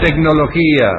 Tecnología.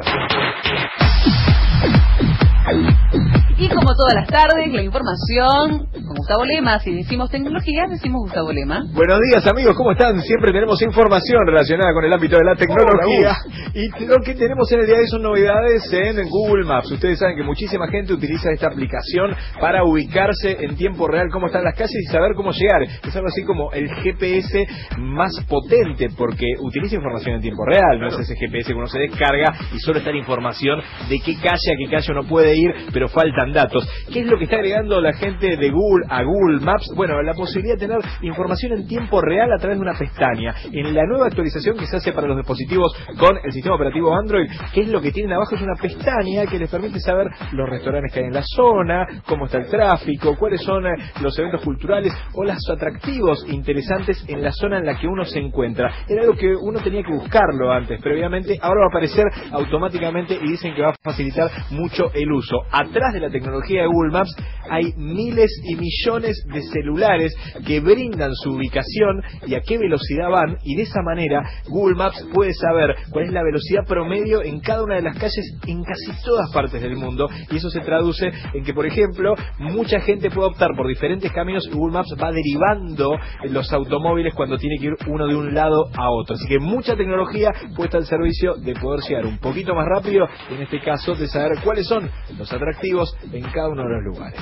Como todas las tardes, la información con Gustavo Lema. Si decimos tecnología, decimos Gustavo Lema. Buenos días amigos, ¿cómo están? Siempre tenemos información relacionada con el ámbito de la tecnología. y lo que tenemos en el día de hoy son novedades en Google Maps. Ustedes saben que muchísima gente utiliza esta aplicación para ubicarse en tiempo real cómo están las calles y saber cómo llegar. Es algo así como el GPS más potente porque utiliza información en tiempo real. No es ese GPS que uno se descarga y solo está la información de qué calle a qué calle uno puede ir, pero falta datos. ¿Qué es lo que está agregando la gente de Google a Google Maps? Bueno, la posibilidad de tener información en tiempo real a través de una pestaña. En la nueva actualización que se hace para los dispositivos con el sistema operativo Android, ¿qué es lo que tienen abajo? Es una pestaña que les permite saber los restaurantes que hay en la zona, cómo está el tráfico, cuáles son eh, los eventos culturales o los atractivos interesantes en la zona en la que uno se encuentra. Era algo que uno tenía que buscarlo antes, previamente, ahora va a aparecer automáticamente y dicen que va a facilitar mucho el uso. Atrás de la tecnología de Google Maps hay miles y millones de celulares que brindan su ubicación y a qué velocidad van y de esa manera Google Maps puede saber cuál es la velocidad promedio en cada una de las calles en casi todas partes del mundo. Y eso se traduce en que por ejemplo mucha gente puede optar por diferentes caminos y Google Maps va derivando los automóviles cuando tiene que ir uno de un lado a otro. Así que mucha tecnología puesta al servicio de poder llegar un poquito más rápido en este caso de saber cuáles son los atractivos en cada uno de los lugares.